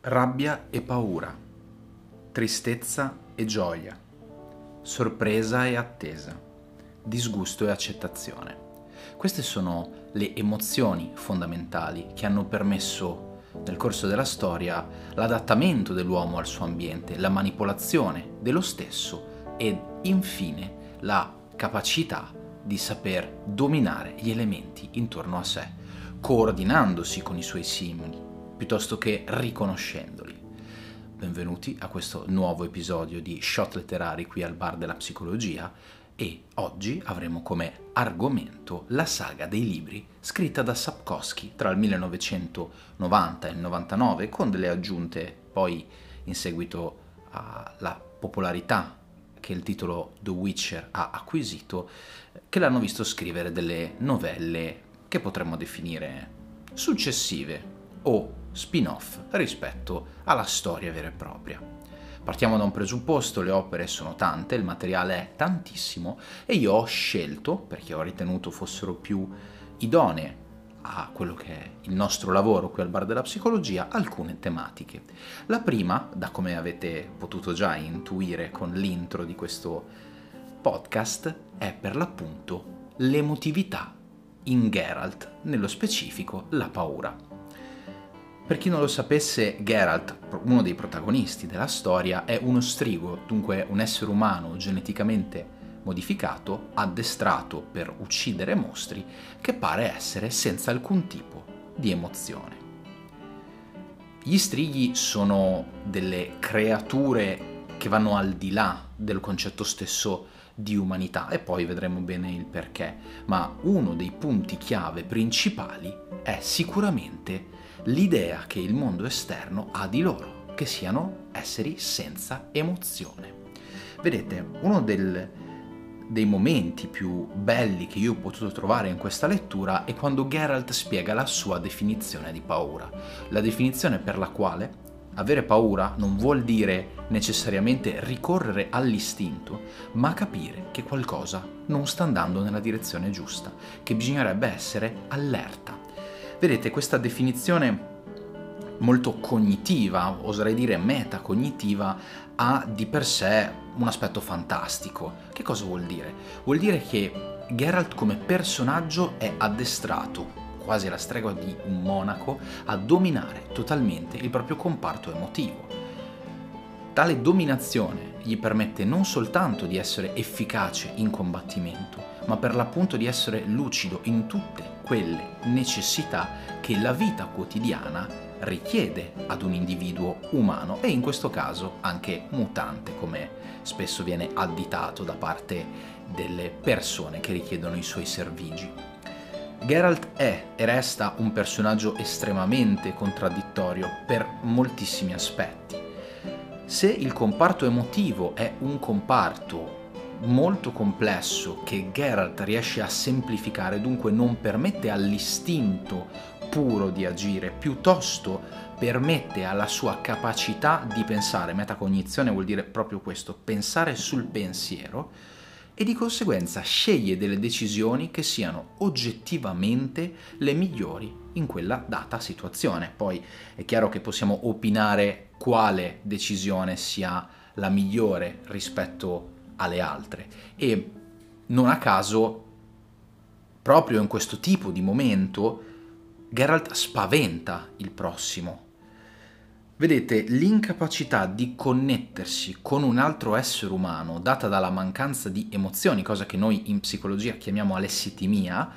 Rabbia e paura, tristezza e gioia, sorpresa e attesa, disgusto e accettazione. Queste sono le emozioni fondamentali che hanno permesso nel corso della storia l'adattamento dell'uomo al suo ambiente, la manipolazione dello stesso ed infine la capacità di saper dominare gli elementi intorno a sé, coordinandosi con i suoi simili, piuttosto che riconoscendoli. Benvenuti a questo nuovo episodio di Shot Letterari qui al Bar della Psicologia e oggi avremo come argomento la saga dei libri scritta da Sapkowski tra il 1990 e il 99 con delle aggiunte poi in seguito alla popolarità che il titolo The Witcher ha acquisito, che l'hanno visto scrivere delle novelle che potremmo definire successive o spin-off rispetto alla storia vera e propria. Partiamo da un presupposto, le opere sono tante, il materiale è tantissimo e io ho scelto, perché ho ritenuto fossero più idonee a quello che è il nostro lavoro qui al Bar della Psicologia alcune tematiche. La prima, da come avete potuto già intuire con l'intro di questo podcast, è per l'appunto l'emotività in Geralt, nello specifico la paura. Per chi non lo sapesse, Geralt, uno dei protagonisti della storia, è uno strigo, dunque un essere umano geneticamente modificato, addestrato per uccidere mostri, che pare essere senza alcun tipo di emozione. Gli strighi sono delle creature che vanno al di là del concetto stesso di umanità e poi vedremo bene il perché, ma uno dei punti chiave principali è sicuramente l'idea che il mondo esterno ha di loro, che siano esseri senza emozione. Vedete, uno del, dei momenti più belli che io ho potuto trovare in questa lettura è quando Geralt spiega la sua definizione di paura, la definizione per la quale avere paura non vuol dire necessariamente ricorrere all'istinto, ma capire che qualcosa non sta andando nella direzione giusta, che bisognerebbe essere allerta. Vedete, questa definizione molto cognitiva, oserei dire metacognitiva, ha di per sé un aspetto fantastico. Che cosa vuol dire? Vuol dire che Geralt come personaggio è addestrato, quasi alla stregua di un monaco, a dominare totalmente il proprio comparto emotivo. Tale dominazione gli permette non soltanto di essere efficace in combattimento, ma per l'appunto di essere lucido in tutte quelle necessità che la vita quotidiana richiede ad un individuo umano e in questo caso anche mutante, come spesso viene additato da parte delle persone che richiedono i suoi servigi. Geralt è e resta un personaggio estremamente contraddittorio per moltissimi aspetti. Se il comparto emotivo è un comparto molto complesso che Geralt riesce a semplificare, dunque non permette all'istinto puro di agire, piuttosto permette alla sua capacità di pensare, metacognizione vuol dire proprio questo, pensare sul pensiero, e di conseguenza sceglie delle decisioni che siano oggettivamente le migliori in quella data situazione. Poi è chiaro che possiamo opinare quale decisione sia la migliore rispetto alle altre e non a caso proprio in questo tipo di momento Geralt spaventa il prossimo. Vedete, l'incapacità di connettersi con un altro essere umano data dalla mancanza di emozioni, cosa che noi in psicologia chiamiamo alessitimia,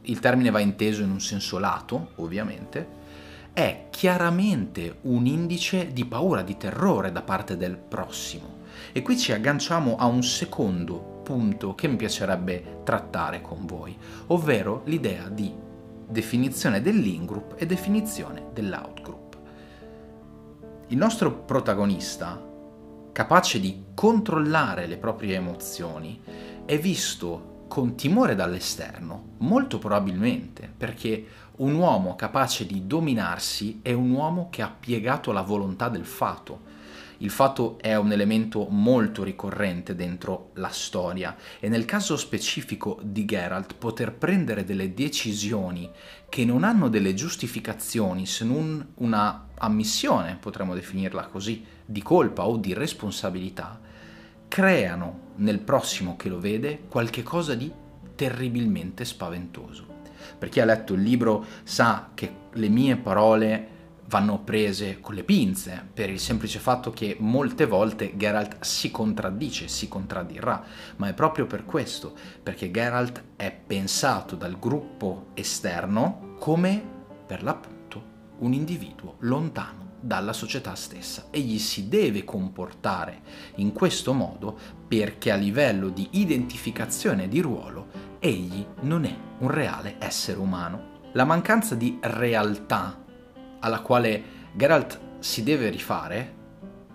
il termine va inteso in un senso lato, ovviamente, è chiaramente un indice di paura, di terrore da parte del prossimo. E qui ci agganciamo a un secondo punto che mi piacerebbe trattare con voi, ovvero l'idea di definizione dell'in-group e definizione dell'out-group. Il nostro protagonista, capace di controllare le proprie emozioni, è visto con timore dall'esterno, molto probabilmente perché un uomo capace di dominarsi è un uomo che ha piegato la volontà del fato. Il fatto è un elemento molto ricorrente dentro la storia e nel caso specifico di Geralt poter prendere delle decisioni che non hanno delle giustificazioni se non una ammissione, potremmo definirla così, di colpa o di responsabilità, creano nel prossimo che lo vede qualche cosa di terribilmente spaventoso. Per chi ha letto il libro sa che le mie parole vanno prese con le pinze, per il semplice fatto che molte volte Geralt si contraddice, si contraddirà, ma è proprio per questo, perché Geralt è pensato dal gruppo esterno come, per l'appunto, un individuo lontano dalla società stessa. Egli si deve comportare in questo modo perché a livello di identificazione di ruolo egli non è un reale essere umano. La mancanza di realtà alla quale Geralt si deve rifare,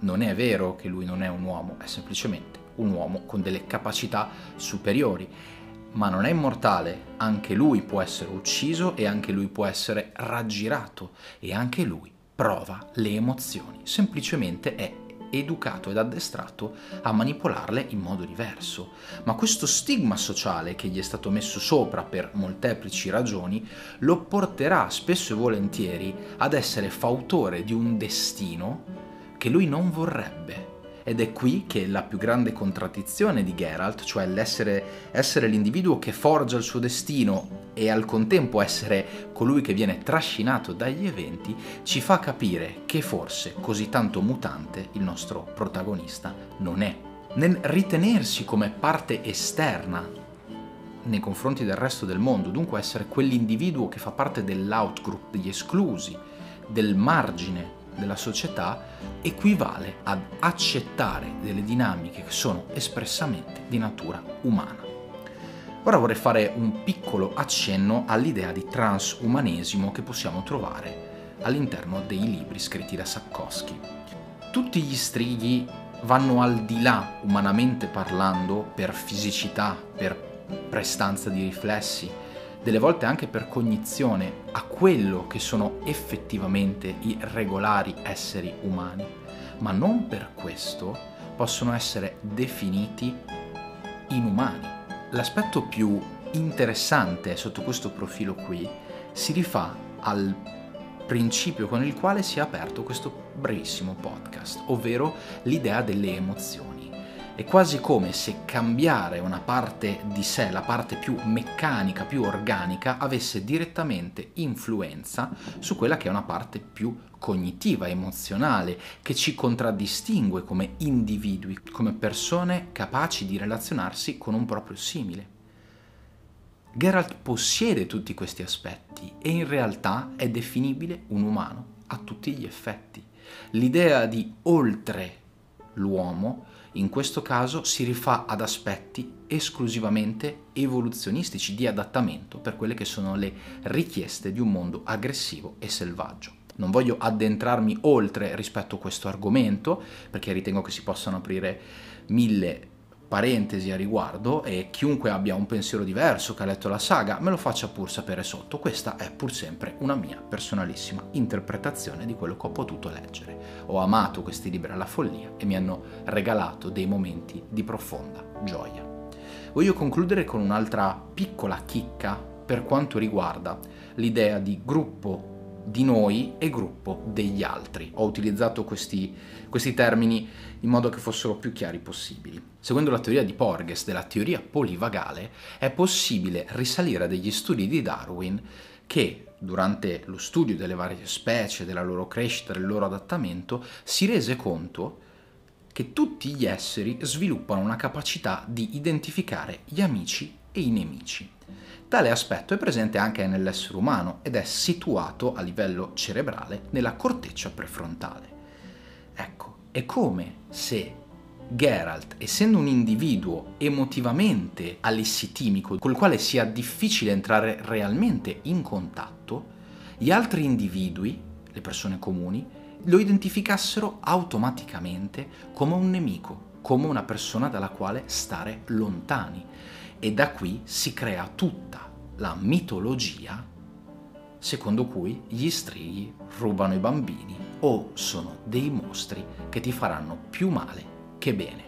non è vero che lui non è un uomo, è semplicemente un uomo con delle capacità superiori. Ma non è immortale, anche lui può essere ucciso e anche lui può essere raggirato e anche lui prova le emozioni, semplicemente è educato ed addestrato a manipolarle in modo diverso. Ma questo stigma sociale che gli è stato messo sopra per molteplici ragioni lo porterà spesso e volentieri ad essere fautore di un destino che lui non vorrebbe ed è qui che la più grande contraddizione di Geralt, cioè l'essere essere l'individuo che forgia il suo destino e al contempo essere colui che viene trascinato dagli eventi, ci fa capire che forse così tanto mutante il nostro protagonista non è. Nel ritenersi come parte esterna nei confronti del resto del mondo, dunque essere quell'individuo che fa parte dell'outgroup, degli esclusi, del margine della società equivale ad accettare delle dinamiche che sono espressamente di natura umana. Ora vorrei fare un piccolo accenno all'idea di transumanesimo che possiamo trovare all'interno dei libri scritti da Sapkowski. Tutti gli strighi vanno al di là, umanamente parlando, per fisicità, per prestanza di riflessi, delle volte anche per cognizione, a quello che sono effettivamente i regolari esseri umani, ma non per questo possono essere definiti inumani. L'aspetto più interessante sotto questo profilo qui si rifà al principio con il quale si è aperto questo brevissimo podcast, ovvero l'idea delle emozioni. È quasi come se cambiare una parte di sé, la parte più meccanica, più organica, avesse direttamente influenza su quella che è una parte più cognitiva, emozionale, che ci contraddistingue come individui, come persone capaci di relazionarsi con un proprio simile. Geralt possiede tutti questi aspetti e in realtà è definibile un umano a tutti gli effetti. L'idea di oltre l'uomo in questo caso si rifà ad aspetti esclusivamente evoluzionistici di adattamento per quelle che sono le richieste di un mondo aggressivo e selvaggio. Non voglio addentrarmi oltre rispetto a questo argomento perché ritengo che si possano aprire mille parentesi a riguardo e chiunque abbia un pensiero diverso che ha letto la saga me lo faccia pur sapere sotto. Questa è pur sempre una mia personalissima interpretazione di quello che ho potuto leggere. Ho amato questi libri alla follia e mi hanno regalato dei momenti di profonda gioia. Voglio concludere con un'altra piccola chicca per quanto riguarda l'idea di gruppo di noi e gruppo degli altri. Ho utilizzato questi, questi termini in modo che fossero più chiari possibili. Secondo la teoria di Porges della teoria polivagale, è possibile risalire a degli studi di Darwin che durante lo studio delle varie specie, della loro crescita, del loro adattamento, si rese conto che tutti gli esseri sviluppano una capacità di identificare gli amici e i nemici. Tale aspetto è presente anche nell'essere umano ed è situato a livello cerebrale nella corteccia prefrontale. Ecco, è come se Geralt, essendo un individuo emotivamente alissitimico, col quale sia difficile entrare realmente in contatto, gli altri individui, le persone comuni, lo identificassero automaticamente come un nemico, come una persona dalla quale stare lontani. E da qui si crea tutta la mitologia secondo cui gli strighi rubano i bambini o sono dei mostri che ti faranno più male che bene.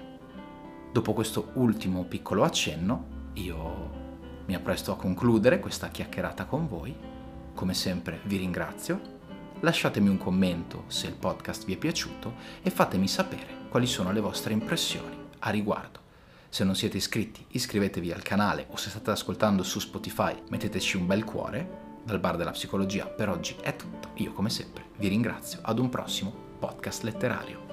Dopo questo ultimo piccolo accenno, io mi appresto a concludere questa chiacchierata con voi. Come sempre vi ringrazio. Lasciatemi un commento se il podcast vi è piaciuto e fatemi sapere quali sono le vostre impressioni a riguardo. Se non siete iscritti, iscrivetevi al canale o se state ascoltando su Spotify, metteteci un bel cuore. Dal bar della psicologia per oggi è tutto. Io come sempre vi ringrazio ad un prossimo podcast letterario.